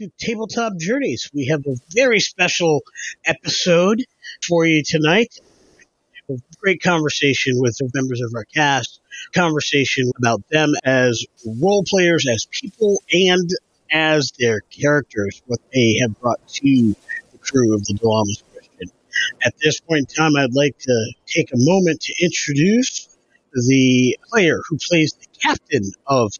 to Tabletop Journeys. We have a very special episode for you tonight. A great conversation with the members of our cast, conversation about them as role players, as people, and as their characters, what they have brought to the crew of the Dilamus Christian. At this point in time, I'd like to take a moment to introduce the player who plays the captain of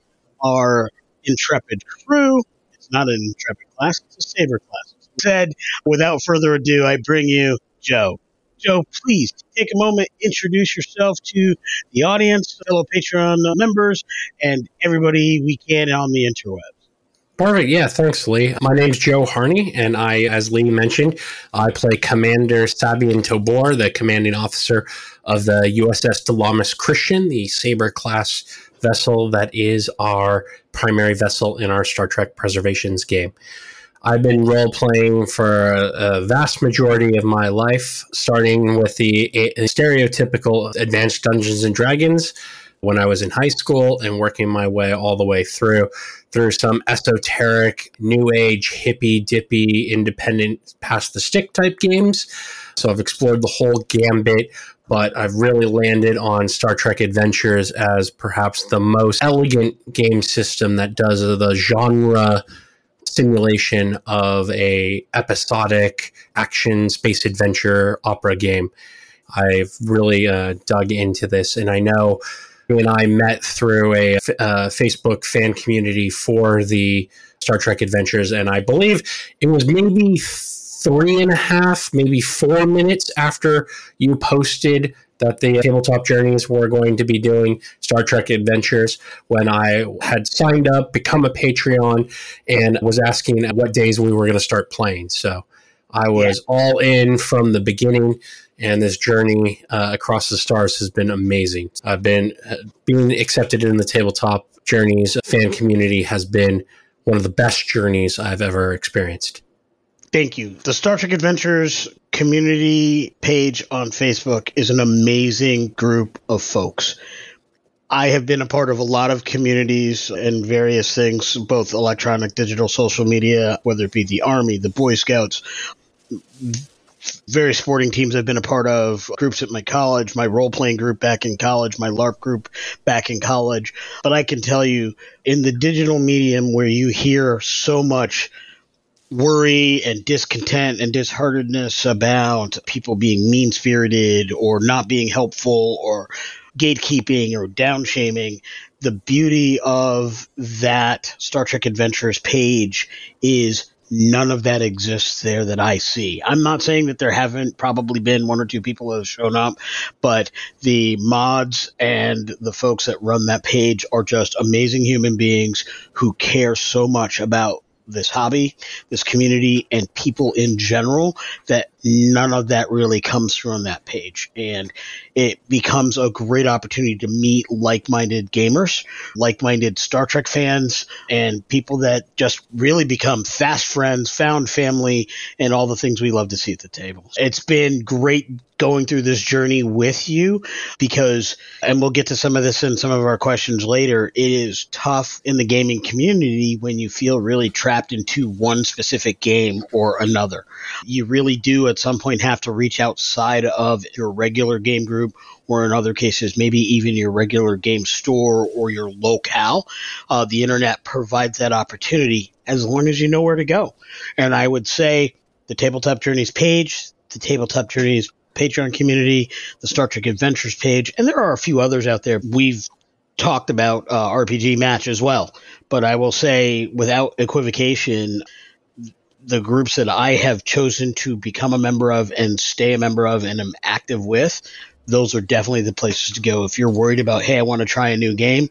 our intrepid crew. Not an intrepid class, it's a saber class. Said, without further ado, I bring you Joe. Joe, please take a moment, introduce yourself to the audience, fellow Patreon members, and everybody we can on the interwebs. Perfect. Yeah, thanks, Lee. My name's Joe Harney, and I, as Lee mentioned, I play Commander Sabian Tobor, the commanding officer of the USS Dilamus Christian, the Saber class vessel that is our primary vessel in our Star Trek Preservations game. I've been role playing for a, vast majority of my life, starting with the stereotypical Advanced Dungeons and Dragons when I was in high school and working my way all the way through through some esoteric, new age, hippy dippy, independent, pass the stick type games. So I've explored the whole gambit but I've really landed on Star Trek Adventures as perhaps the most elegant game system that does the genre simulation of a episodic action space adventure opera game. I've really uh, dug into this, and I know you and I met through a uh, Facebook fan community for the Star Trek Adventures, and I believe it was maybe three and a half, maybe four minutes after you posted that the tabletop journeys were going to be doing Star Trek Adventures when I had signed up, become a Patreon, and was asking what days we were going to start playing. So I was yeah. all in from the beginning, and this journey uh, across the stars has been amazing. I've been uh, being accepted in the tabletop journeys fan community has been one of the best journeys I've ever experienced. Thank you. The Star Trek Adventures community page on Facebook is an amazing group of folks. I have been a part of a lot of communities and various things, both electronic, digital, social media, whether it be the Army, the Boy Scouts, various sporting teams I've been a part of, groups at my college, my role playing group back in college, my LARP group back in college. But I can tell you, in the digital medium where you hear so much worry and discontent and disheartedness about people being mean spirited or not being helpful or gatekeeping or down shaming. The beauty of that Star Trek Adventures page is none of that exists there that I see. I'm not saying that there haven't probably been one or two people that have shown up, but the mods and the folks that run that page are just amazing human beings who care so much about this hobby, this community, and people in general that none of that really comes on that page. And it becomes a great opportunity to meet like minded gamers, like minded Star Trek fans, and people that just really become fast friends, found family, and all the things we love to see at the table. It's been great going through this journey with you because, and we'll get to some of this in some of our questions later, it is tough in the gaming community when you feel really trapped into one specific game or another. You really do at some point have to reach outside of your regular game group or in other cases, maybe even your regular game store or your locale. Uh, the internet provides that opportunity as long as you know where to go. And I would say the Tabletop Journeys page, the Tabletop Journeys Patreon community, the Star Trek Adventures page, and there are a few others out there. We've talked about uh, RPG Match as well, but I will say without equivocation, the groups that I have chosen to become a member of and stay a member of and am active with, those are definitely the places to go. If you're worried about, hey, I want to try a new game,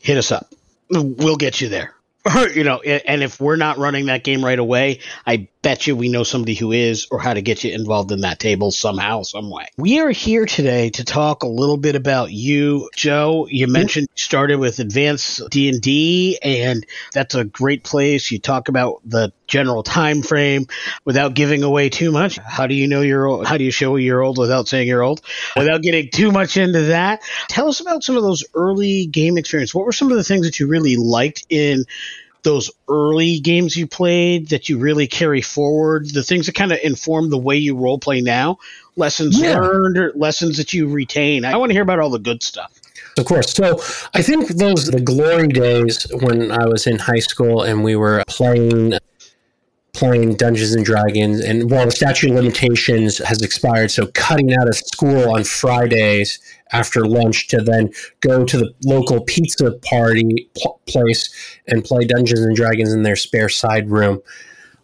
hit us up. We'll get you there. you know, and if we're not running that game right away, I bet you we know somebody who is or how to get you involved in that table somehow, some way. We are here today to talk a little bit about you, Joe. You mm-hmm. mentioned you started with advanced D&D and that's a great place. You talk about the general time frame without giving away too much. How do you know you're old? How do you show you're old without saying you're old? Without getting too much into that. Tell us about some of those early game experience. What were some of the things that you really liked in those early games you played that you really carry forward, the things that kind of inform the way you role play now, lessons yeah. learned or lessons that you retain. I want to hear about all the good stuff. Of course. So I think those the glory days when I was in high school and we were playing playing Dungeons and Dragons, and well, the statute of limitations has expired, so cutting out of school on Fridays after lunch to then go to the local pizza party pl- place and play Dungeons and Dragons in their spare side room.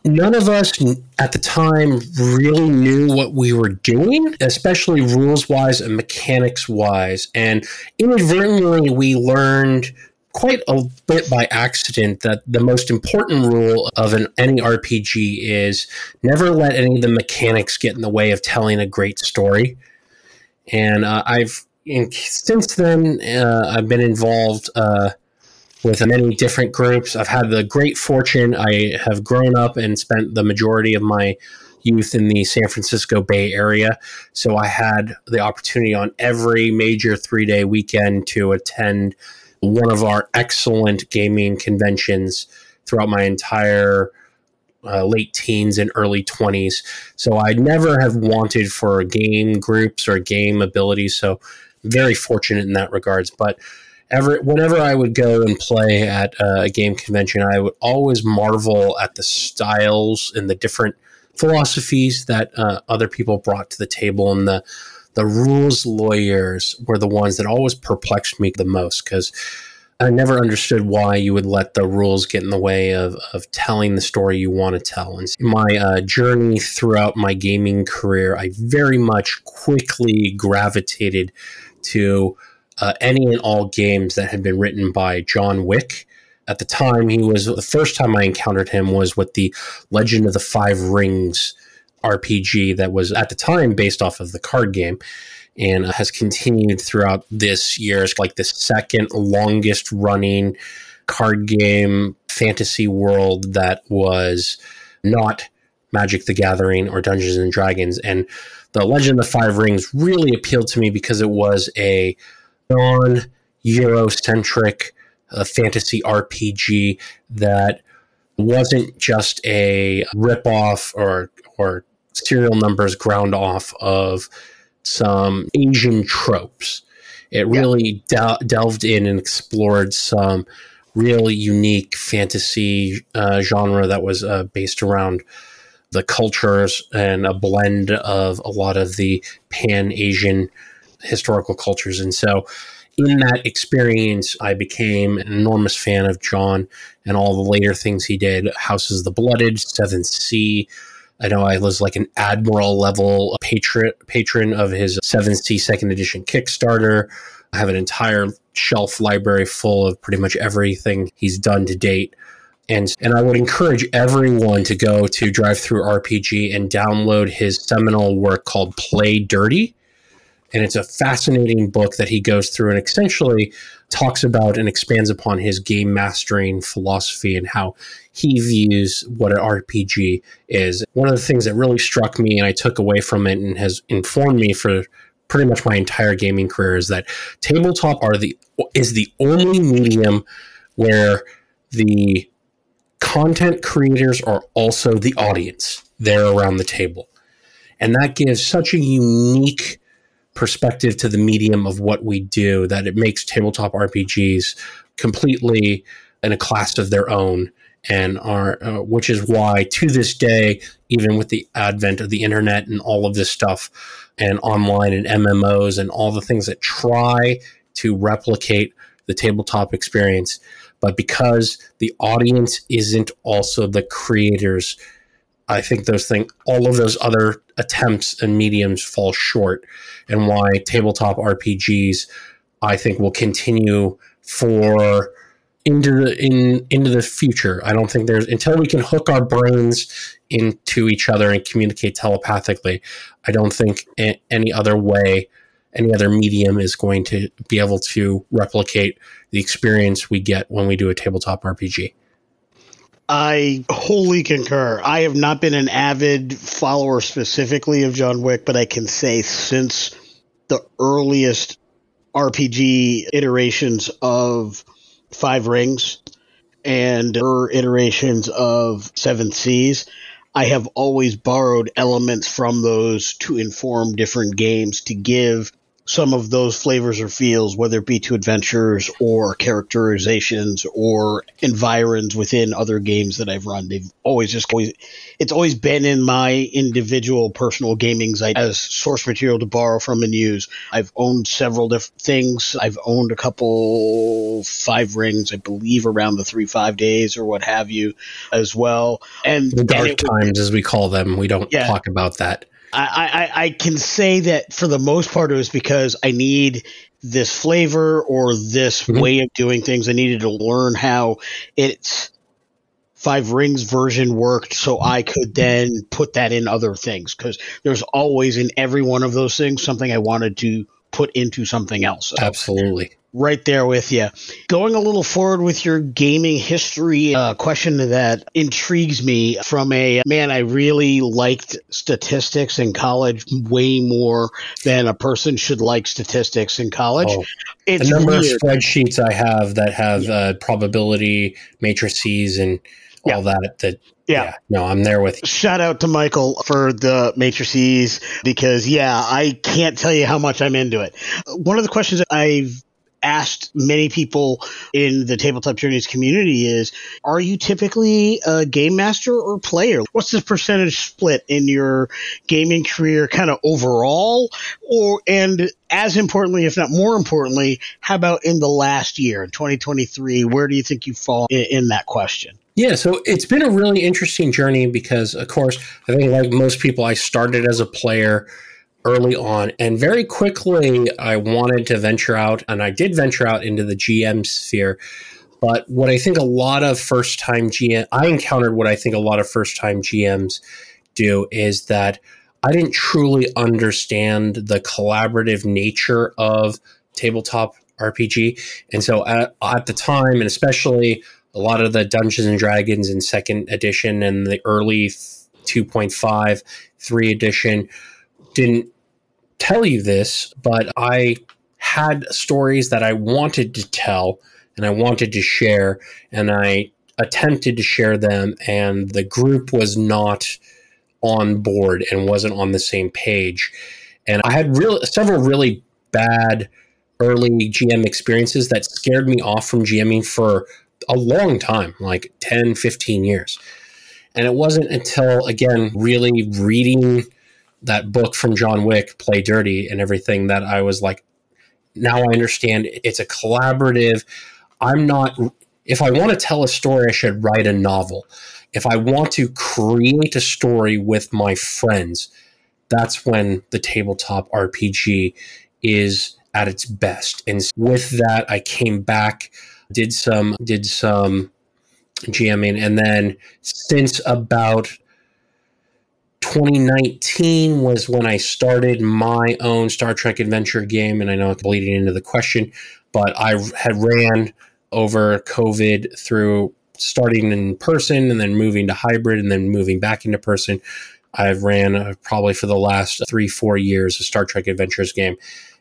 None of us at the time really knew what we were doing, especially rules wise and mechanics wise. And inadvertently, we learned quite a bit by accident that the most important rule of an, any RPG is never let any of the mechanics get in the way of telling a great story. And uh, I've in, since then uh, I've been involved uh, with many different groups. I've had the great fortune I have grown up and spent the majority of my youth in the San Francisco Bay Area. So I had the opportunity on every major three day weekend to attend one of our excellent gaming conventions throughout my entire uh, late teens and early 20s. So I never have wanted for game groups or game abilities. So very fortunate in that regards. But ever, whenever I would go and play at a game convention, I would always marvel at the styles and the different philosophies that uh, other people brought to the table and the the rules lawyers were the ones that always perplexed me the most because I never understood why you would let the rules get in the way of, of telling the story you want to tell. And my uh, journey throughout my gaming career, I very much quickly gravitated to uh, any and all games that had been written by John Wick. At the time, he was the first time I encountered him was with the Legend of the Five Rings RPG that was at the time based off of the card game and has continued throughout this year as like the second longest running card game fantasy world that was not Magic the Gathering or Dungeons and Dragons. And the Legend of the Five Rings really appealed to me because it was a non Eurocentric uh, fantasy RPG that wasn't just a ripoff or or serial numbers ground off of some Asian tropes. It really yeah. de- delved in and explored some really unique fantasy uh, genre that was uh, based around the cultures and a blend of a lot of the pan Asian historical cultures. And so, in that experience, I became an enormous fan of John and all the later things he did Houses of the Blooded, Seventh Sea, I know I was like an admiral level patron patron of his 7th Sea second edition Kickstarter. I have an entire shelf library full of pretty much everything he's done to date. And and I would encourage everyone to go to DriveThruRPG and download his seminal work called Play Dirty. And it's a fascinating book that he goes through and essentially talks about and expands upon his game mastering philosophy and how he views what an RPG is. One of the things that really struck me and I took away from it and has informed me for pretty much my entire gaming career is that tabletop are the is the only medium where the content creators are also the audience there around the table. And that gives such a unique perspective to the medium of what we do that it makes tabletop RPGs completely in a class of their own and are uh, which is why to this day even with the advent of the internet and all of this stuff and online and MMOs and all the things that try to replicate the tabletop experience but because the audience isn't also the creators I think those things all of those other attempts and mediums fall short and why tabletop RPGs I think will continue for into the in into the future. I don't think there's until we can hook our brains into each other and communicate telepathically. I don't think any other way, any other medium is going to be able to replicate the experience we get when we do a tabletop RPG. I wholly concur. I have not been an avid follower specifically of John Wick, but I can say since the earliest RPG iterations of Five Rings, and her iterations of Seven Seas, I have always borrowed elements from those to inform different games to give some of those flavors or feels, whether it be to adventures or characterizations or environs within other games that I've run. They've always just always, it's always been in my individual personal gaming site as source material to borrow from and use. I've owned several different things. I've owned a couple five rings, I believe, around the three five days or what have you, as well. And the dark and times, as we call them, we don't yeah. talk about that. I, I, I can say that for the most part it was because I need this flavor or this mm-hmm. way of doing things. I needed to learn how its Five Rings version worked so I could then put that in other things because there's always in every one of those things something I wanted to put into something else. So Absolutely right there with you. Going a little forward with your gaming history uh, question that intrigues me from a man, I really liked statistics in college way more than a person should like statistics in college. Oh, it's the number weird. of spreadsheets I have that have yeah. uh, probability matrices and all yeah. that that yeah. yeah. No, I'm there with you. Shout out to Michael for the matrices because, yeah, I can't tell you how much I'm into it. One of the questions I've asked many people in the tabletop journeys community is are you typically a game master or player? What's the percentage split in your gaming career kind of overall? Or and as importantly if not more importantly how about in the last year in 2023 where do you think you fall in, in that question? Yeah, so it's been a really interesting journey because, of course, I think like most people, I started as a player early on. And very quickly, I wanted to venture out, and I did venture out into the GM sphere. But what I think a lot of first time GM, I encountered what I think a lot of first time GMs do is that I didn't truly understand the collaborative nature of tabletop RPG. And so at, at the time, and especially a lot of the Dungeons and Dragons in second edition and the early 2.5, 3 edition didn't tell you this, but I had stories that I wanted to tell and I wanted to share, and I attempted to share them, and the group was not on board and wasn't on the same page. And I had real several really bad early GM experiences that scared me off from GMing for a long time, like 10, 15 years. And it wasn't until, again, really reading that book from John Wick, Play Dirty, and everything that I was like, now I understand it's a collaborative. I'm not, if I want to tell a story, I should write a novel. If I want to create a story with my friends, that's when the tabletop RPG is at its best. And with that, I came back, did some, did some GMing, and then since about 2019 was when I started my own Star Trek adventure game, and I know it's bleeding into the question, but I had ran over COVID through starting in person and then moving to hybrid and then moving back into person. I've ran uh, probably for the last three, four years a Star Trek Adventures game.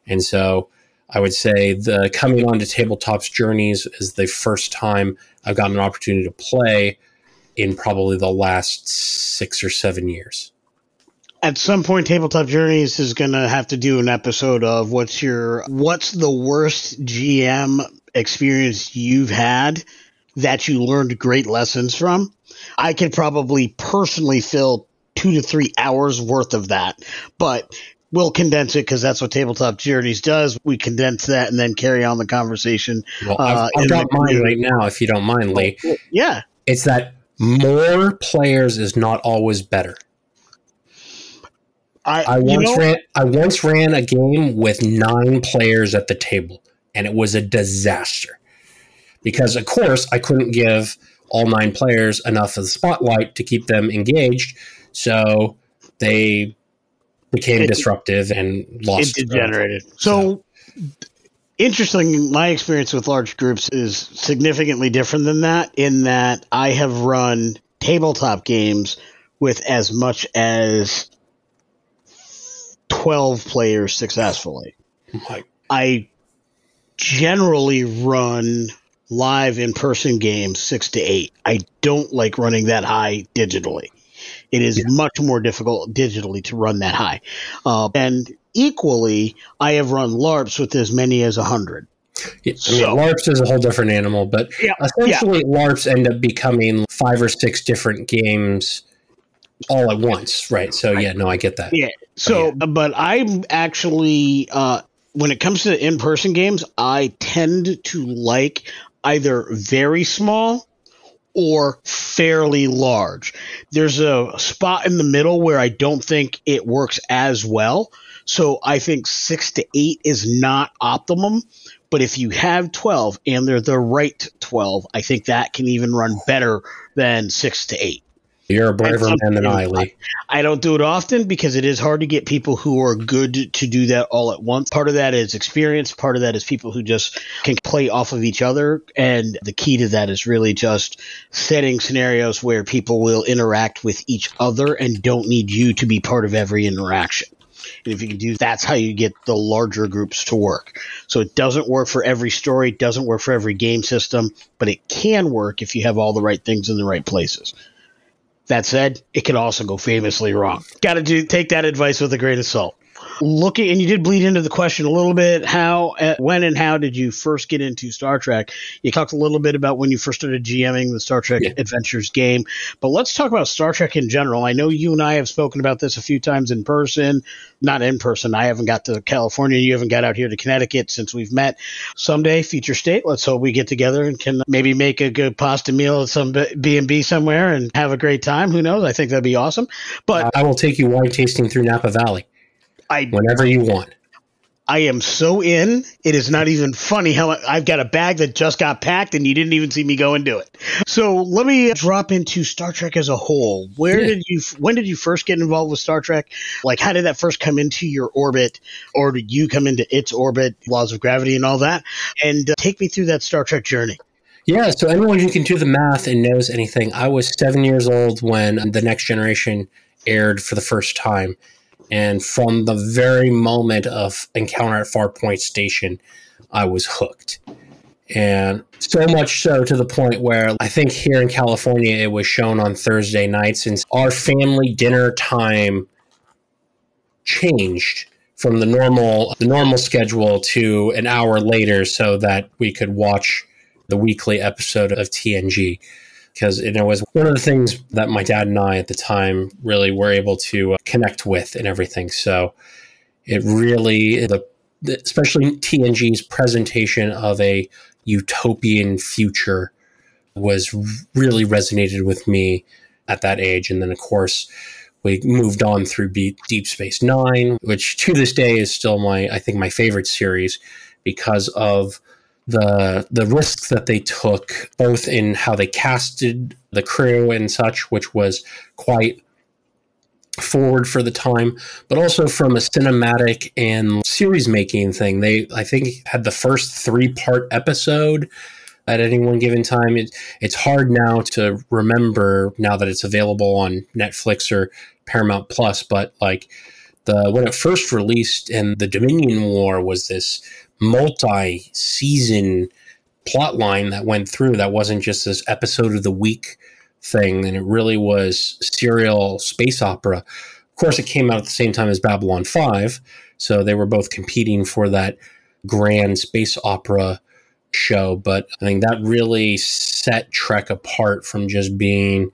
And so I would say the coming on to Tabletops Journeys is the first time I've gotten an opportunity to play in probably the last six or seven years at some point tabletop journeys is going to have to do an episode of what's your what's the worst gm experience you've had that you learned great lessons from? I could probably personally fill two to three hours worth of that but we'll condense it because that's what tabletop journeys does. We condense that and then carry on the conversation well, i've, uh, I've got mine right now if you don't mind lee. Yeah. It's that more players is not always better I, I once know, ran I once ran a game with nine players at the table, and it was a disaster. Because of course I couldn't give all nine players enough of the spotlight to keep them engaged, so they became it, disruptive and lost. It degenerated. So, so interesting my experience with large groups is significantly different than that in that i have run tabletop games with as much as 12 players successfully. I generally run live in person games six to eight. I don't like running that high digitally. It is yeah. much more difficult digitally to run that high. Uh, and equally, I have run LARPs with as many as a hundred. Yeah, I mean, so, LARPs is a whole different animal, but yeah, essentially, yeah. LARPs end up becoming five or six different games all at once, right? So, yeah, no, I get that. Yeah. So, but, yeah. but I'm actually, uh, when it comes to in person games, I tend to like either very small or fairly large. There's a spot in the middle where I don't think it works as well. So I think six to eight is not optimum. But if you have 12 and they're the right 12, I think that can even run better than six to eight. You're a braver man than I, Lee. I don't do it often because it is hard to get people who are good to do that all at once. Part of that is experience. Part of that is people who just can play off of each other. And the key to that is really just setting scenarios where people will interact with each other and don't need you to be part of every interaction. And if you can do that's how you get the larger groups to work. So it doesn't work for every story, it doesn't work for every game system, but it can work if you have all the right things in the right places. That said, it can also go famously wrong. Got to take that advice with a grain of salt looking, and you did bleed into the question a little bit. How, uh, when, and how did you first get into Star Trek? You talked a little bit about when you first started GMing the Star Trek yeah. Adventures game, but let's talk about Star Trek in general. I know you and I have spoken about this a few times in person, not in person. I haven't got to California. You haven't got out here to Connecticut since we've met. Someday, future state, let's hope we get together and can maybe make a good pasta meal at some B and B somewhere and have a great time. Who knows? I think that'd be awesome. But I will take you wine tasting through Napa Valley. I whenever you want. I am so in. It is not even funny how I've got a bag that just got packed and you didn't even see me go and do it. So let me drop into Star Trek as a whole. Where yeah. did you, when did you first get involved with Star Trek? Like, how did that first come into your orbit or did you come into its orbit, laws of gravity and all that? And uh, take me through that Star Trek journey. Yeah, so anyone who can do the math and knows anything, I was seven years old when The Next Generation aired for the first time. And from the very moment of encounter at Farpoint Station, I was hooked. And so much so to the point where I think here in California it was shown on Thursday nights, and our family dinner time changed from the normal the normal schedule to an hour later so that we could watch the weekly episode of TNG because it was one of the things that my dad and I at the time really were able to uh, connect with and everything. So it really, the, especially TNG's presentation of a utopian future was really resonated with me at that age. And then, of course, we moved on through Deep Space Nine, which to this day is still my, I think, my favorite series because of the the risks that they took, both in how they casted the crew and such, which was quite forward for the time, but also from a cinematic and series making thing. They I think had the first three part episode at any one given time. It, it's hard now to remember now that it's available on Netflix or Paramount Plus, but like the when it first released and the Dominion War was this multi-season plot line that went through that wasn't just this episode of the week thing and it really was serial space opera. Of course it came out at the same time as babylon 5 so they were both competing for that grand space opera show but i think that really set trek apart from just being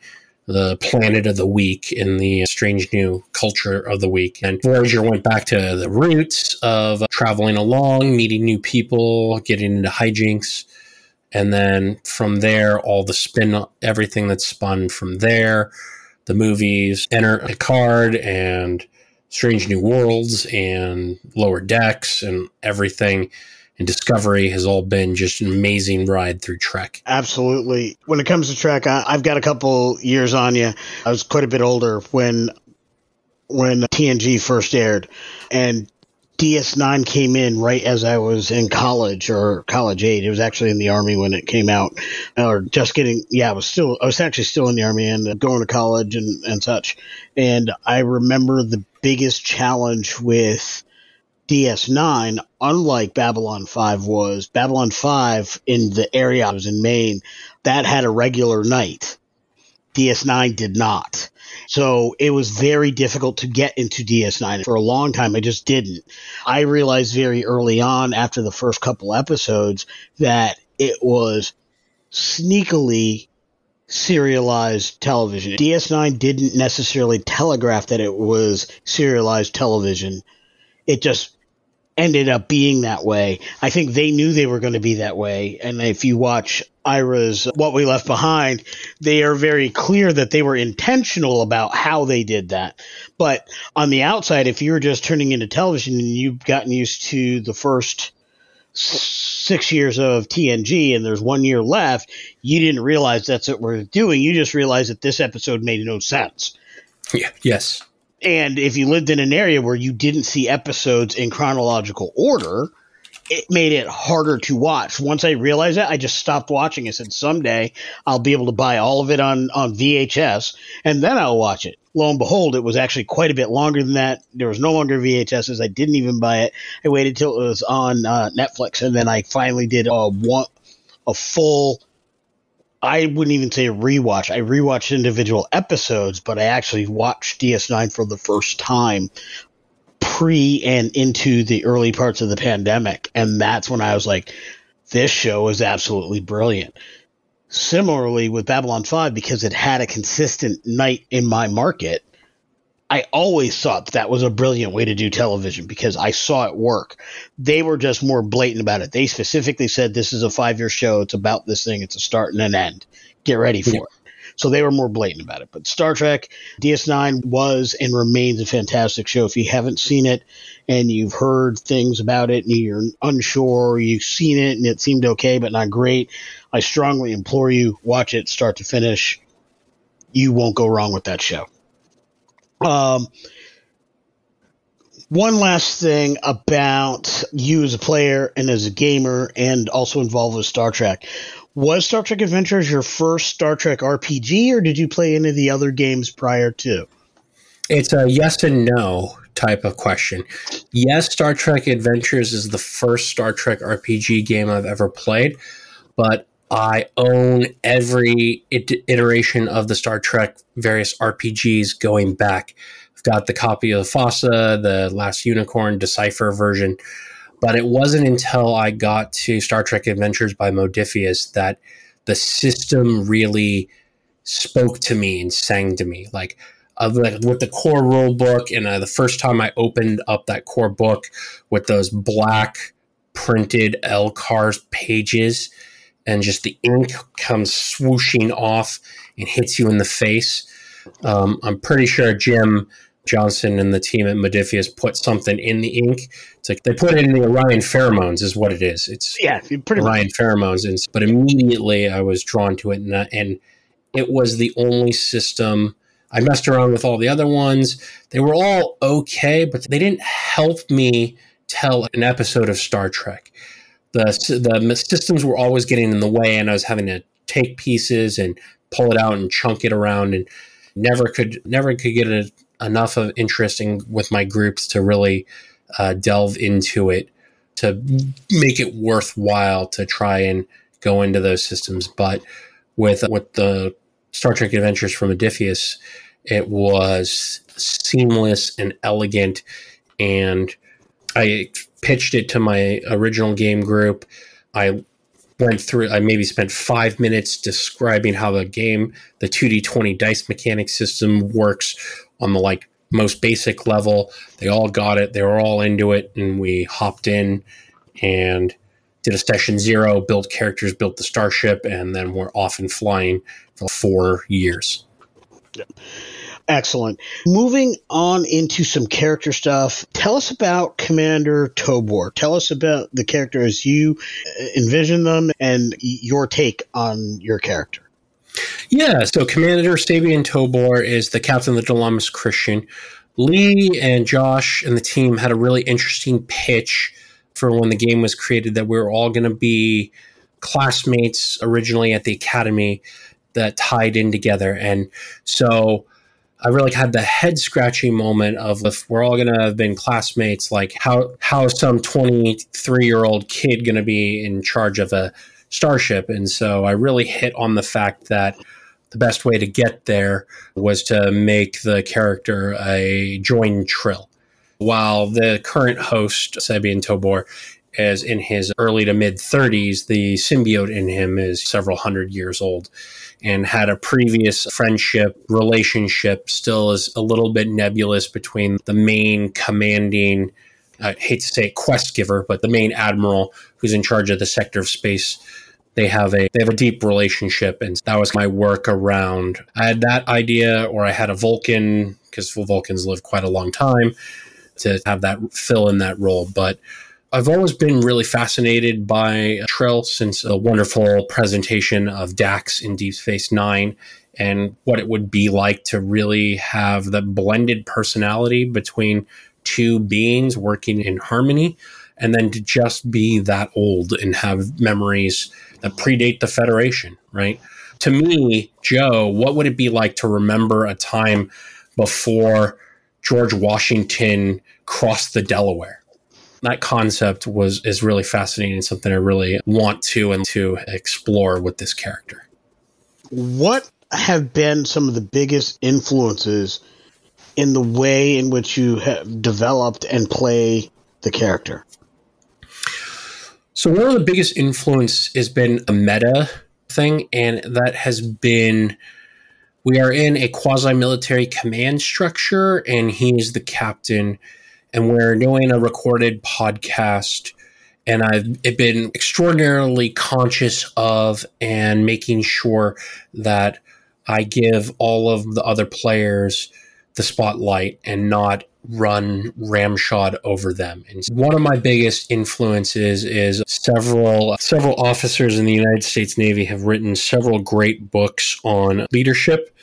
the planet of the week in the strange new culture of the week. And Voyager went back to the roots of traveling along, meeting new people, getting into hijinks. And then from there, all the spin, everything that's spun from there, the movies, Enter Picard and Strange New Worlds and Lower Decks and everything and Discovery has all been just an amazing ride through Trek. Absolutely. When it comes to Trek, I, have got a couple years on you. I was quite a bit older when when TNG first aired, and DS9 came in right as I was in college or college age. It was actually in the army when it came out, or just getting. Yeah, I was still. I was actually still in the army and going to college and and such. And I remember the biggest challenge with DS9, unlike Babylon 5 was, Babylon 5 in the area I was in Maine, that had a regular night. DS9 did not. So it was very difficult to get into DS9. For a long time, I just didn't. I realized very early on after the first couple episodes that it was sneakily serialized television. DS9 didn't necessarily telegraph that it was serialized television. It just ended up being that way. I think they knew they were going to be that way. And if you watch Ira's What We Left Behind, they are very clear that they were intentional about how they did that. But on the outside, if you're just turning into television and you've gotten used to the first six years of TNG and there's one year left, you didn't realize that's what we're doing. You just realized that this episode made no sense. Yeah. Yes. And if you lived in an area where you didn't see episodes in chronological order, it made it harder to watch. Once I realized that, I just stopped watching. I said, someday I'll be able to buy all of it on, on VHS and then I'll watch it. Lo and behold, it was actually quite a bit longer than that. There was no longer VHSs. I didn't even buy it. I waited till it was on uh, Netflix and then I finally did a one, a full I wouldn't even say rewatch. I rewatched individual episodes, but I actually watched DS9 for the first time pre and into the early parts of the pandemic. And that's when I was like, this show is absolutely brilliant. Similarly with Babylon 5, because it had a consistent night in my market, I always thought that, that was a brilliant way to do television because I saw it work. They were just more blatant about it. They specifically said this is a five year show. It's about this thing. It's a start and an end. Get ready for yeah. it. So they were more blatant about it. But Star Trek DS9 was and remains a fantastic show. If you haven't seen it and you've heard things about it and you're unsure, you've seen it and it seemed okay but not great, I strongly implore you watch it start to finish. You won't go wrong with that show. Um, one last thing about you as a player and as a gamer and also involved with Star Trek. Was Star Trek Adventures your first Star Trek RPG or did you play any of the other games prior to? It's a yes and no type of question. Yes, Star Trek Adventures is the first Star Trek RPG game I've ever played, but I own every iteration of the Star Trek various RPGs going back. I've got the copy of FASA, the Last Unicorn, Decipher version. But it wasn't until I got to Star Trek Adventures by Modiphius that the system really spoke to me and sang to me. Like, uh, with the core rule book, and uh, the first time I opened up that core book with those black printed LCARS pages, and just the ink comes swooshing off and hits you in the face. Um, I'm pretty sure Jim Johnson and the team at Modiphius put something in the ink. It's like they put it in the Orion pheromones, is what it is. It's yeah, pretty Orion much. pheromones. And but immediately I was drawn to it, and, and it was the only system. I messed around with all the other ones. They were all okay, but they didn't help me tell an episode of Star Trek the the systems were always getting in the way, and I was having to take pieces and pull it out and chunk it around, and never could never could get a, enough of interesting with my groups to really uh, delve into it to make it worthwhile to try and go into those systems. But with with the Star Trek Adventures from Modiphius, it was seamless and elegant, and I pitched it to my original game group. I went through I maybe spent 5 minutes describing how the game the 2d20 dice mechanic system works on the like most basic level. They all got it. They were all into it and we hopped in and did a session 0, built characters, built the starship and then we're off and flying for 4 years. Yeah. Excellent. Moving on into some character stuff, tell us about Commander Tobor. Tell us about the character as you uh, envision them and your take on your character. Yeah, so Commander Sabian Tobor is the captain of the Dilamus Christian. Lee and Josh and the team had a really interesting pitch for when the game was created that we were all going to be classmates originally at the academy that tied in together. And so I really had the head scratching moment of if we're all to have been classmates, like how how is some 23 year old kid to be in charge of a starship? And so I really hit on the fact that the best way to get there was to make the character a join trill. While the current host, Sabian Tobor, is in his early to mid 30s, the symbiote in him is several hundred years old and had a previous friendship relationship still is a little bit nebulous between the main commanding I hate to say it, quest giver, but the main admiral who's in charge of the sector of space. They have a they have a deep relationship, and that was my work around. I had that idea, or I had a Vulcan because Vulcans live quite a long time to have that fill in that role. But I've always been really fascinated by Trill since a wonderful presentation of Dax in Deep Space Nine and what it would be like to really have the blended personality between two beings working in harmony and then to just be that old and have memories that predate the Federation, right? To me, Joe, what would it be like to remember a time before George Washington crossed the Delaware? That concept was is really fascinating and something I really want to and to explore with this character. What have been some of the biggest influences in the way in which you have developed and play the character? So one of the biggest influence has been a meta thing, and that has been we are in a quasi military command structure, and he's the captain and we're doing a recorded podcast. And I've been extraordinarily conscious of and making sure that I give all of the other players the spotlight and not run ramshod over them. And one of my biggest influences is several several officers in the United States Navy have written several great books on leadership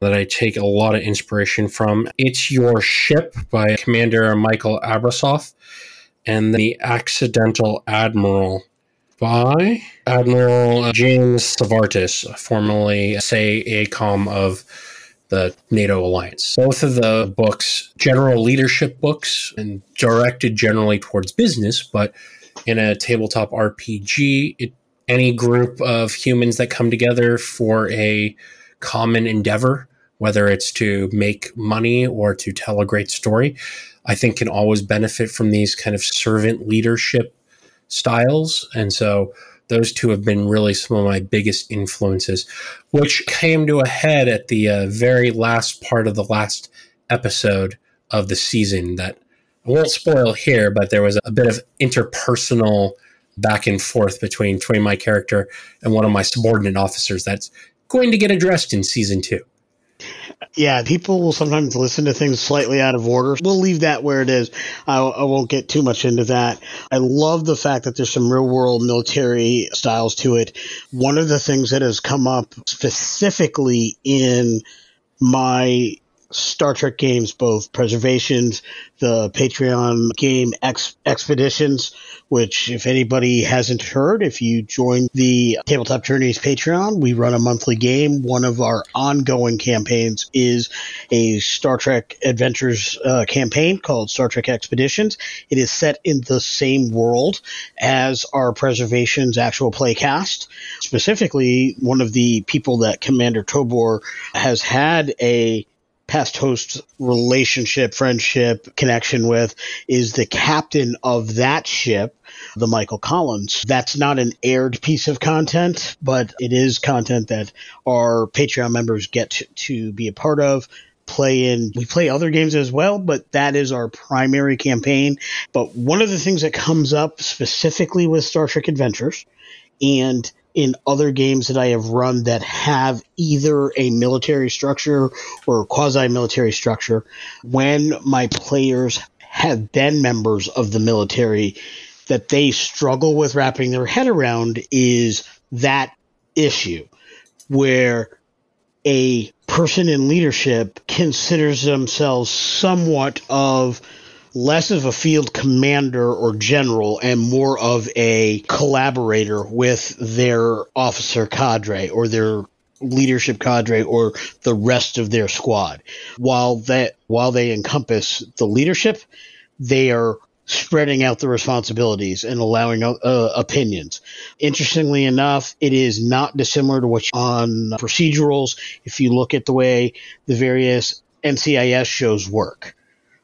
that I take a lot of inspiration from. It's Your Ship by Commander Michael Abrashoff and The Accidental Admiral by Admiral James Stavridis, formerly say ACOM of the NATO alliance. Both of the books, general leadership books, and directed generally towards business, but in a tabletop RPG, it, any group of humans that come together for a common endeavor whether it's to make money or to tell a great story, I think can always benefit from these kind of servant leadership styles. And so those two have been really some of my biggest influences, which came to a head at the uh, very last part of the last episode of the season that I won't spoil here, but there was a bit of interpersonal back and forth between, between my character and one of my subordinate officers that's going to get addressed in season two. Yeah, people will sometimes listen to things slightly out of order. We'll leave that where it is. I, I, won't get too much into that. I love the fact that there's some real world military styles to it. One of the things that has come up specifically in my Star Trek games, both Preservations, the Patreon game Ex- Expeditions, which, if anybody hasn't heard, if you join the Tabletop Journeys Patreon, we run a monthly game. One of our ongoing campaigns is a Star Trek Adventures uh, campaign called Star Trek Expeditions. It is set in the same world as our Preservations actual playcast. Specifically, one of the people that Commander Tobor has had a past host relationship, friendship, connection with is the captain of that ship, the Michael Collins. That's not an aired piece of content, but it is content that our Patreon members get to, be a part of play in we play other games as well but that is our primary campaign but one of the things that comes up specifically with star trek adventures and in other games that I have run that have either a military structure or quasi military structure, when my players have been members of the military, that they struggle with wrapping their head around is that issue where a person in leadership considers themselves somewhat of less of a field commander or general and more of a collaborator with their officer cadre or their leadership cadre or the rest of their squad. While that while they encompass the leadership, they are spreading out the responsibilities and allowing uh, opinions. Interestingly enough, it is not dissimilar to what on procedurals. If you look at the way the various NCIS shows work,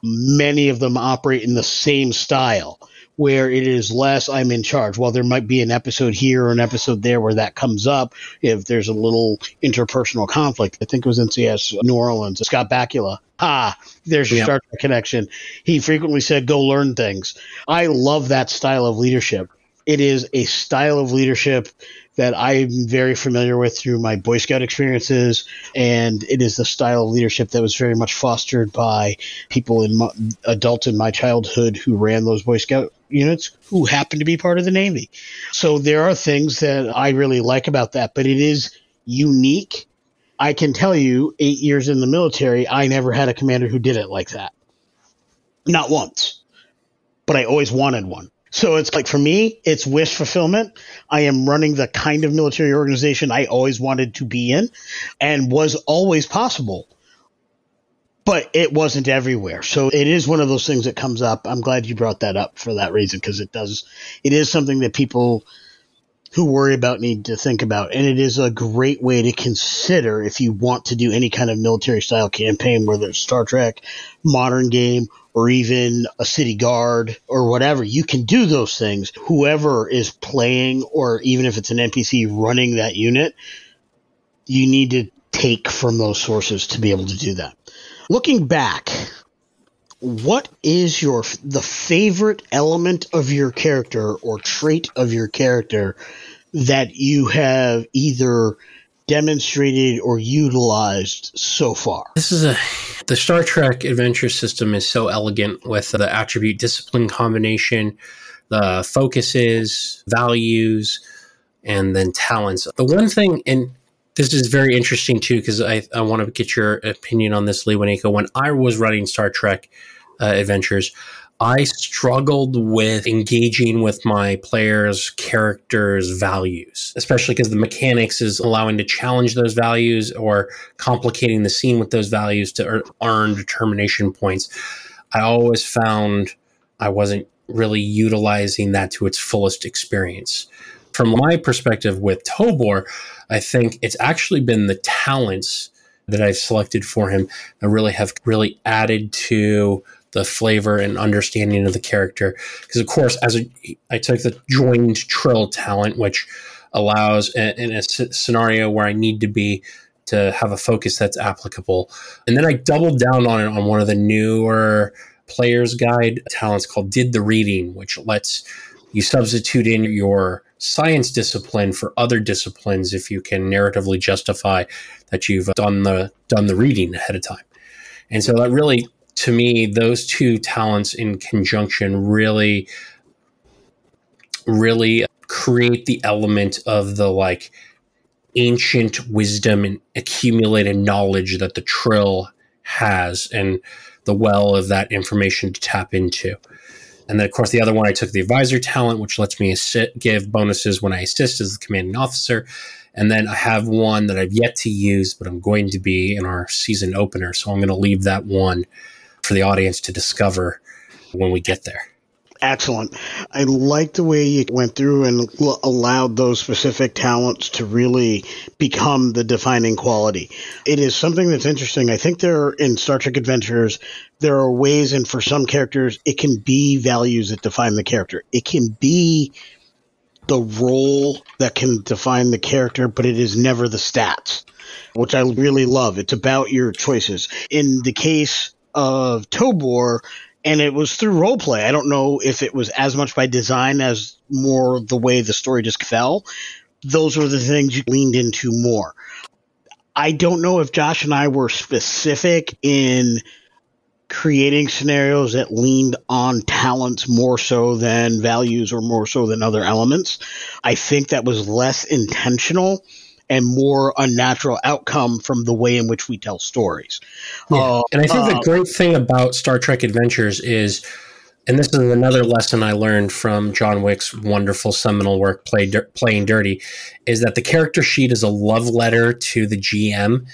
many of them operate in the same style where it is less I'm in charge. While there might be an episode here or an episode there where that comes up, if there's a little interpersonal conflict, I think it was NCIS New Orleans, Scott Bakula. Ah, there's your yep. Star Trek connection. He frequently said, go learn things. I love that style of leadership. It is a style of leadership that I'm very familiar with through my Boy Scout experiences, and it is the style of leadership that was very much fostered by people in my, adults in my childhood who ran those Boy Scout units who happened to be part of the Navy. So there are things that I really like about that, but it is unique. I can tell you, eight years in the military, I never had a commander who did it like that. Not once, but I always wanted one. So it's like for me, it's wish fulfillment. I am running the kind of military organization I always wanted to be in and was always possible but it wasn't everywhere. So it is one of those things that comes up. I'm glad you brought that up for that reason because it does. It is something that people who worry about need to think about, and it is a great way to consider if you want to do any kind of military style campaign, whether it's Star Trek, modern game, or even a city guard or whatever. You can do those things. Whoever is playing, or even if it's an NPC running that unit, you need to take from those sources to be able to do that. Looking back, what is your the favorite element of your character or trait of your character that you have either demonstrated or utilized so far? This is a the Star Trek adventure system is so elegant with the attribute discipline combination, the focuses, values, and then talents. The one thing and this is very interesting too because I, I want to get your opinion on this, Lee. When I was running Star Trek uh, Adventures, I struggled with engaging with my players' characters' values, especially because the mechanics is allowing to challenge those values or complicating the scene with those values to earn determination points. I always found I wasn't really utilizing that to its fullest experience. From my perspective with Tobor, I think it's actually been the talents that I've selected for him that really have really added to the flavor and understanding of the character. Because of course, as a, I took the joined trill talent, which allows in a scenario where I need to be to have a focus that's applicable, and then I doubled down on it on one of the newer players guide talents called did the reading, which lets you substitute in your science discipline for other disciplines if you can narratively justify that you've done the done the reading ahead of time. And so that really to me those two talents in conjunction really really create the element of the like ancient wisdom and accumulated knowledge that the trill has and the well of that information to tap into. And then, of course, the other one, I took the advisor talent, which lets me assist, give bonuses when I assist as the commanding officer. And then I have one that I've yet to use, but I'm going to be in our season opener. So I'm going to leave that one for the audience to discover when we get there. Excellent. I like the way you went through and l- allowed those specific talents to really become the defining quality. It is something that's interesting. I think there in Star Trek Adventures, there are ways, and for some characters, it can be values that define the character. It can be the role that can define the character, but it is never the stats, which I really love. It's about your choices. In the case of Tobor, and it was through role play. I don't know if it was as much by design as more the way the story just fell. Those were the things you leaned into more. I don't know if Josh and I were specific in creating scenarios that leaned on talents more so than values or more so than other elements. I think that was less intentional and more unnatural outcome from the way in which we tell stories. Yeah. Uh, and I think uh, the great thing about Star Trek Adventures is and this is another lesson I learned from John Wick's wonderful seminal work, Play, Playing Dirty, is that the character sheet is a love letter to the GM,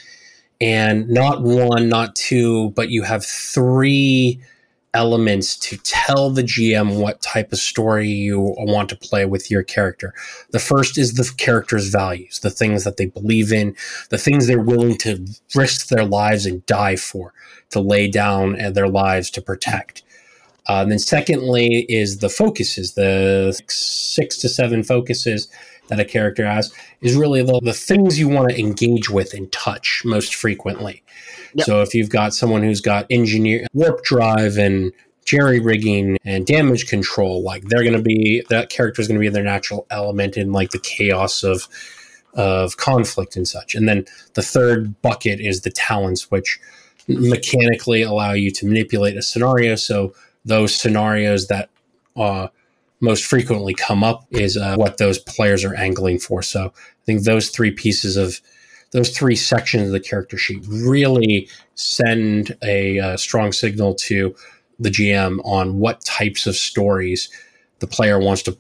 and not one, not two, but you have three elements to tell the GM what type of story you want to play with your character. The first is the character's values, the things that they believe in, the things they're willing to risk their lives and die for, to lay down their lives to protect. Uh, and then secondly is the focuses, the six to seven focuses that a character has is really the, the things you want to engage with and touch most frequently. So if you've got someone who's got engineer warp drive and jerry rigging and damage control, like they're going to be that character is going to be their natural element in like the chaos of of conflict and such. And then the third bucket is the talents, which mechanically allow you to manipulate a scenario. So those scenarios that uh, most frequently come up is uh, what those players are angling for. So I think those three pieces of those three sections of the character sheet really send a uh, strong signal to the GM on what types of stories the player wants to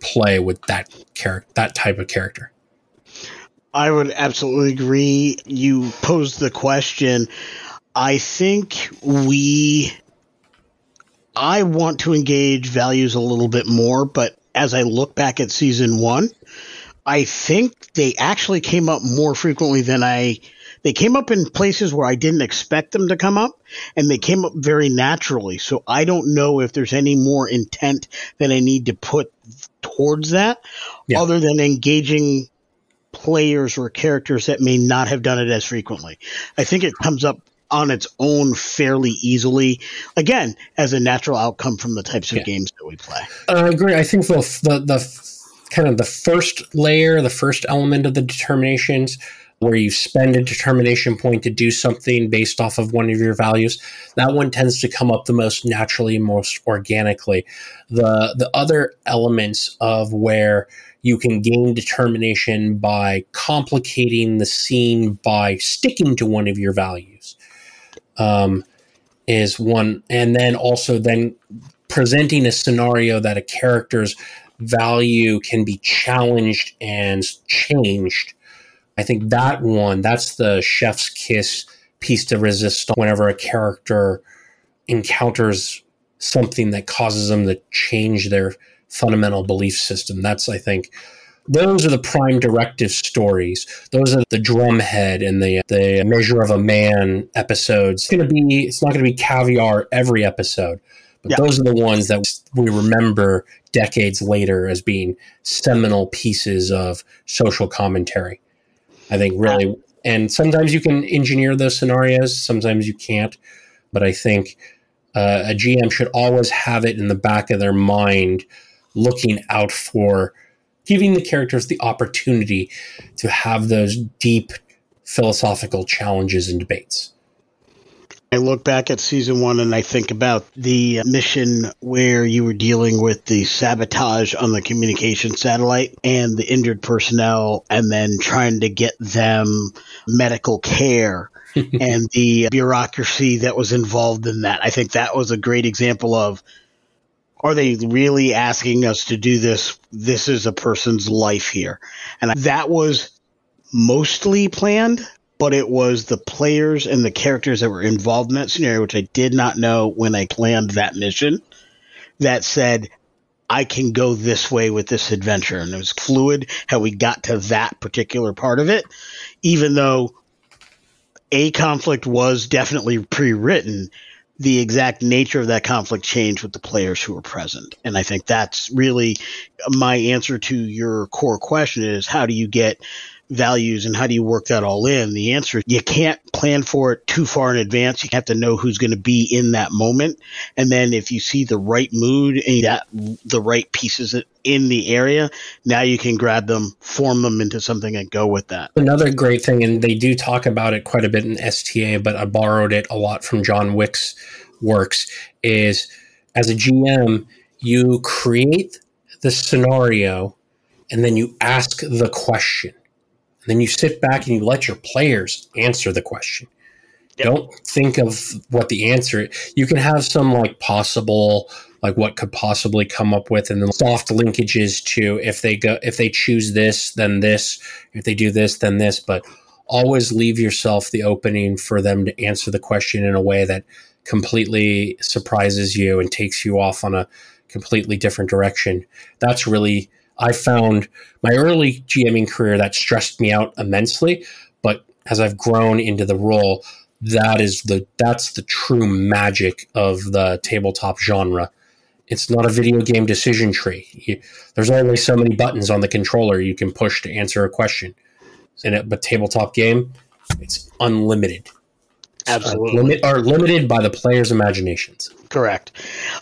play with that character, that type of character. I would absolutely agree. You posed the question. I think we I want to engage values a little bit more, but as I look back at season one, I think they actually came up more frequently than I. They came up in places where I didn't expect them to come up, and they came up very naturally. So I don't know if there's any more intent that I need to put towards that, yeah. other than engaging players or characters that may not have done it as frequently. I think it comes up on its own fairly easily. Again, as a natural outcome from the types of yeah. games that we play. Uh, I agree. I think the, the the kind of the first layer, the first element of the determinations, where you spend a determination point to do something based off of one of your values, that one tends to come up the most naturally, most organically. The the other elements of where you can gain determination by complicating the scene by sticking to one of your values um, is one, and then also then presenting a scenario that a character's value can be challenged and changed. I think that one, that's the chef's kiss piece de resistance whenever a character encounters something that causes them to change their fundamental belief system. That's, I think, those are the prime directive stories. Those are the drumhead and the the measure of a man episodes. It's gonna be it's not gonna be caviar every episode, but yeah. those are the ones that we remember decades later as being seminal pieces of social commentary. I think really, and sometimes you can engineer those scenarios, sometimes you can't. But I think uh, a GM should always have it in the back of their mind, looking out for giving the characters the opportunity to have those deep philosophical challenges and debates. I look back at season one and I think about the mission where you were dealing with the sabotage on the communication satellite and the injured personnel, and then trying to get them medical care and the bureaucracy that was involved in that. I think that was a great example of are they really asking us to do this? This is a person's life here. And that was mostly planned, but it was the players and the characters that were involved in that scenario, which I did not know when I planned that mission, that said, I can go this way with this adventure. And it was fluid how we got to that particular part of it, even though a conflict was definitely pre written the exact nature of that conflict changed with the players who were present. And I think that's really my answer to your core question is how do you get values and how do you work that all in? The answer is you can't plan for it too far in advance. You have to know who's going to be in that moment. And then if you see the right mood and that the right pieces in the area, now you can grab them, form them into something and go with that. Another great thing, and they do talk about it quite a bit in STA, but I borrowed it a lot from John Wick's works, is as a GM, you create the scenario and then you ask the question then you sit back and you let your players answer the question. Yep. Don't think of what the answer. You can have some like possible like what could possibly come up with and then soft linkages to if they go if they choose this then this if they do this then this but always leave yourself the opening for them to answer the question in a way that completely surprises you and takes you off on a completely different direction that's really i found my early gming career that stressed me out immensely but as i've grown into the role that is the that's the true magic of the tabletop genre it's not a video game decision tree. You, there's only so many buttons on the controller you can push to answer a question. In a but tabletop game, it's unlimited. Absolutely. Uh, limit, are limited by the player's imaginations. Correct.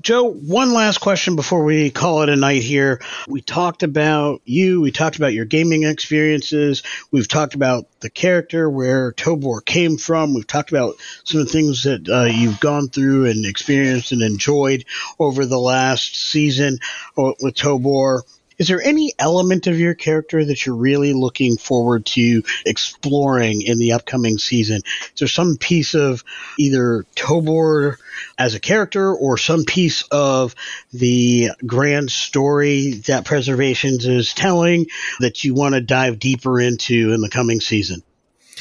Joe, one last question before we call it a night here. We talked about you, we talked about your gaming experiences, we've talked about the character, where Tobor came from, we've talked about some of the things that uh, you've gone through and experienced and enjoyed over the last season with Tobor. Is there any element of your character that you're really looking forward to exploring in the upcoming season? Is there some piece of either Tobor as a character or some piece of the grand story that Preservations is telling that you want to dive deeper into in the coming season?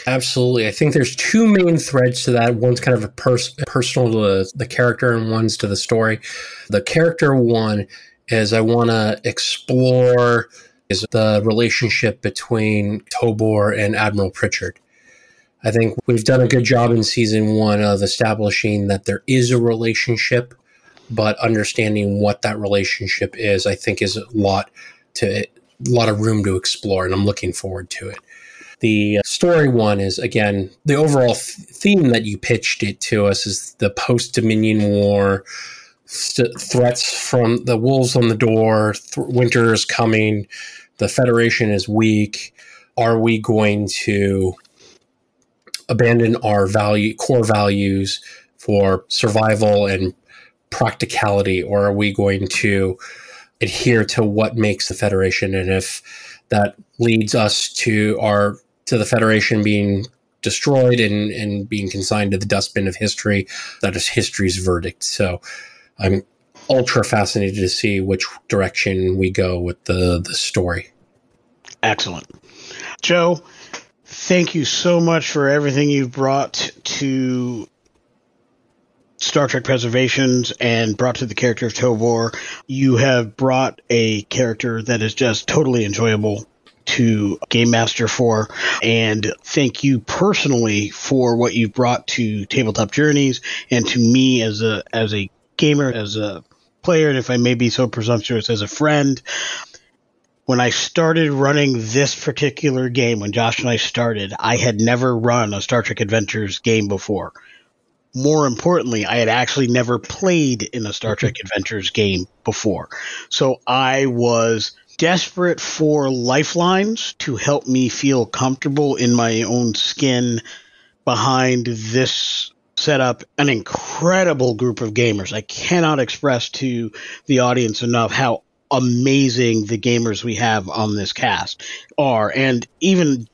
Absolutely. I think there's two main threads to that. One's kind of a pers- personal to the, the character, and one's to the story. The character one is I want to explore is the relationship between Tobor and Admiral Pritchard. I think we've done a good job in season one of establishing that there is a relationship, but understanding what that relationship is, I think, is a lot to a lot of room to explore, and I'm looking forward to it. The story one is again the overall theme that you pitched it to us is the post Dominion War threats from the wolves on the door. Th- winter is coming. The Federation is weak. Are we going to abandon our value core values for survival and practicality, or are we going to adhere to what makes the Federation? And if that leads us to our to the Federation being destroyed and, and being consigned to the dustbin of history, that is history's verdict. So I'm ultra fascinated to see which direction we go with the the story. Excellent, Joe. Thank you so much for everything you've brought to Star Trek Preservations and brought to the character of Tobor. You have brought a character that is just totally enjoyable to Game Master for. And thank you personally for what you've brought to Tabletop Journeys and to me as a as a gamer, as a player, and if I may be so presumptuous, as a friend. When I started running this particular game, when Josh and I started, I had never run a Star Trek Adventures game before. More importantly, I had actually never played in a Star Trek Adventures game before. So I was desperate for lifelines to help me feel comfortable in my own skin behind this set up an incredible group of gamers. I cannot express to the audience enough how amazing the gamers we have on this cast are. And even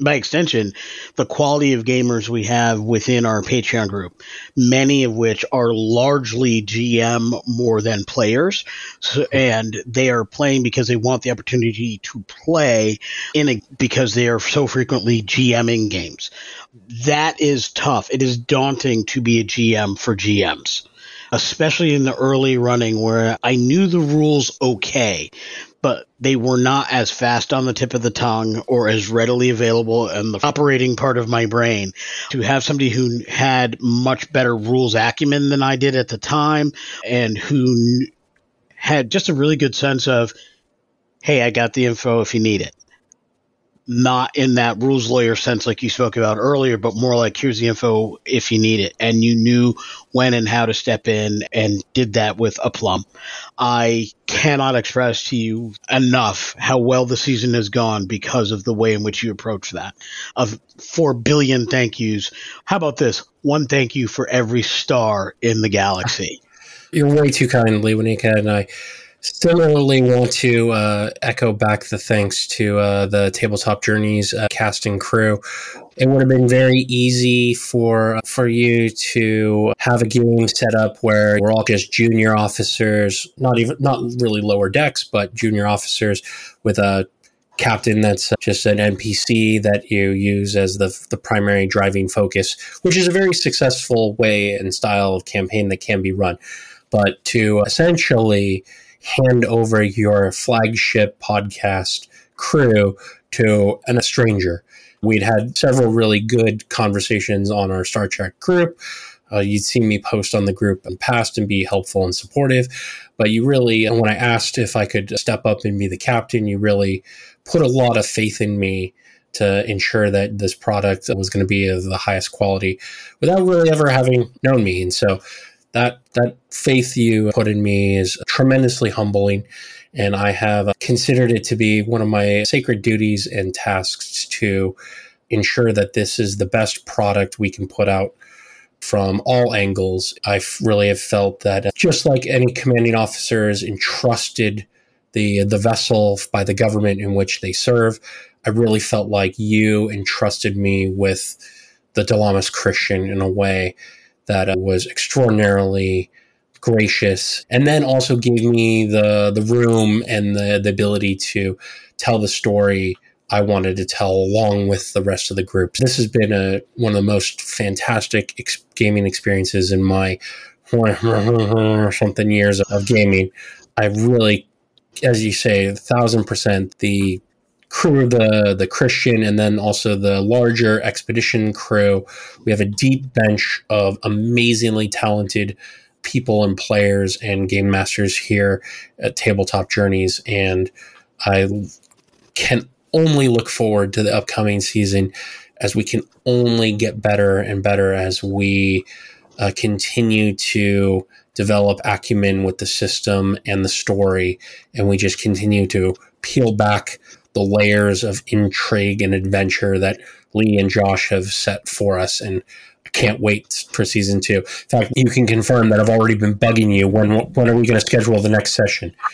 by extension, the quality of gamers we have within our Patreon group, many of which are largely GM more than players, so, and they are playing because they want the opportunity to play in a, because they are so frequently GMing games. That is tough. It is daunting to be a GM for GMs especially in the early running where I knew the rules okay, but they were not as fast on the tip of the tongue or as readily available in the operating part of my brain. To have somebody who had much better rules acumen than I did at the time and who had just a really good sense of, hey, I got the info if you need it not in that rules lawyer sense like you spoke about earlier, but more like here's the info if you need it. And you knew when and how to step in and did that with aplomb. I cannot express to you enough how well the season has gone because of the way in which you approach that. Of four billion thank yous. How about this? One thank you for every star in the galaxy. You're way too kind, Lewanika, and I Similarly, want to uh, echo back the thanks to uh, the Tabletop Journeys uh, crew. It would have been very easy for for you to have a game set up where we're all just junior officers, not even not really lower decks, but junior officers with a captain that's just an NPC that you use as the, the primary driving focus, which is a very successful way and style of campaign that can be run. But to essentially hand over your flagship podcast crew to an, a stranger. We'd had several really good conversations on our Star Trek group. Uh, you'd seen me post on the group in past and be helpful and supportive. But you really, when I asked if I could step up and be the captain, you really put a lot of faith in me to ensure that this product was going to be of the highest quality without really ever having known me. And so that that faith you put in me is tremendously humbling and I have considered it to be one of my sacred duties and tasks to ensure that this is the best product we can put out from all angles. I really have felt that uh, just like any commanding officer is entrusted the the vessel by the government in which they serve, I really felt like you entrusted me with the Dilamus Christian in a way that uh, was extraordinarily gracious and then also gave me the the room and the, the ability to tell the story I wanted to tell along with the rest of the group. This has been a one of the most fantastic ex- gaming experiences in my something years of gaming. I really, as you say, a thousand percent the crew, the the Christian, and then also the larger expedition crew. We have a deep bench of amazingly talented people and players and game masters here at Tabletop Journeys, and I can only look forward to the upcoming season as we can only get better and better as we uh, continue to develop acumen with the system and the story, and we just continue to peel back the layers of intrigue and adventure that Lee and Josh have set for us. And I can't wait for season two. In fact, you can confirm that I've already been bugging you. When when are we going to schedule the next session?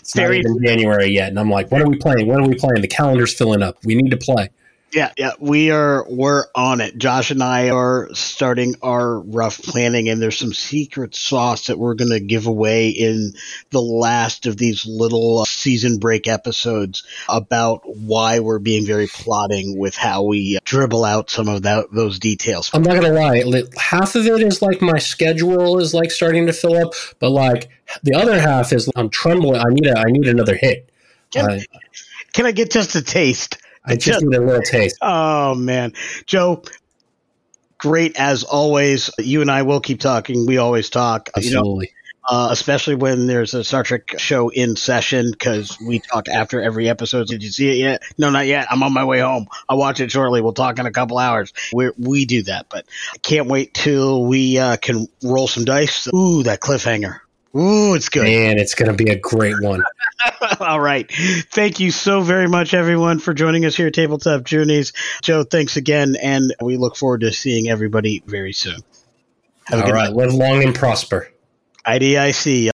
It's not even January yet, and I'm like, what are we playing? What are we playing? The calendar's filling up. We need to play. Yeah, yeah, we are we're on it. Josh and I are starting our rough planning, and there's some secret sauce that we're going to give away in the last of these little uh, season break episodes about why we're being very plotting with how we dribble out some of that those details. I'm not going to lie, half of it is like my schedule is like starting to fill up, but like the other half is I'm trembling. I need a I need another hit. Can, uh, can I get just a taste? I just need a little taste. Oh man, Joe, great as always. You and I will keep talking. We always talk. Absolutely. You know, uh, especially when there's a Star Trek show in session because we talk after every episode. Did you see it yet? No, not yet. I'm on my way home. I'll watch it shortly. We'll talk in a couple hours. We we do that, but I can't wait till we uh, can roll some dice. Ooh, that cliffhanger. Ooh, it's good. And it's going to be a great one. All right. Thank you so very much, everyone, for joining us here at Tabletop Journeys. Joe, thanks again. And we look forward to seeing everybody very soon. Have All right. Night. Live long and prosper. IDIC.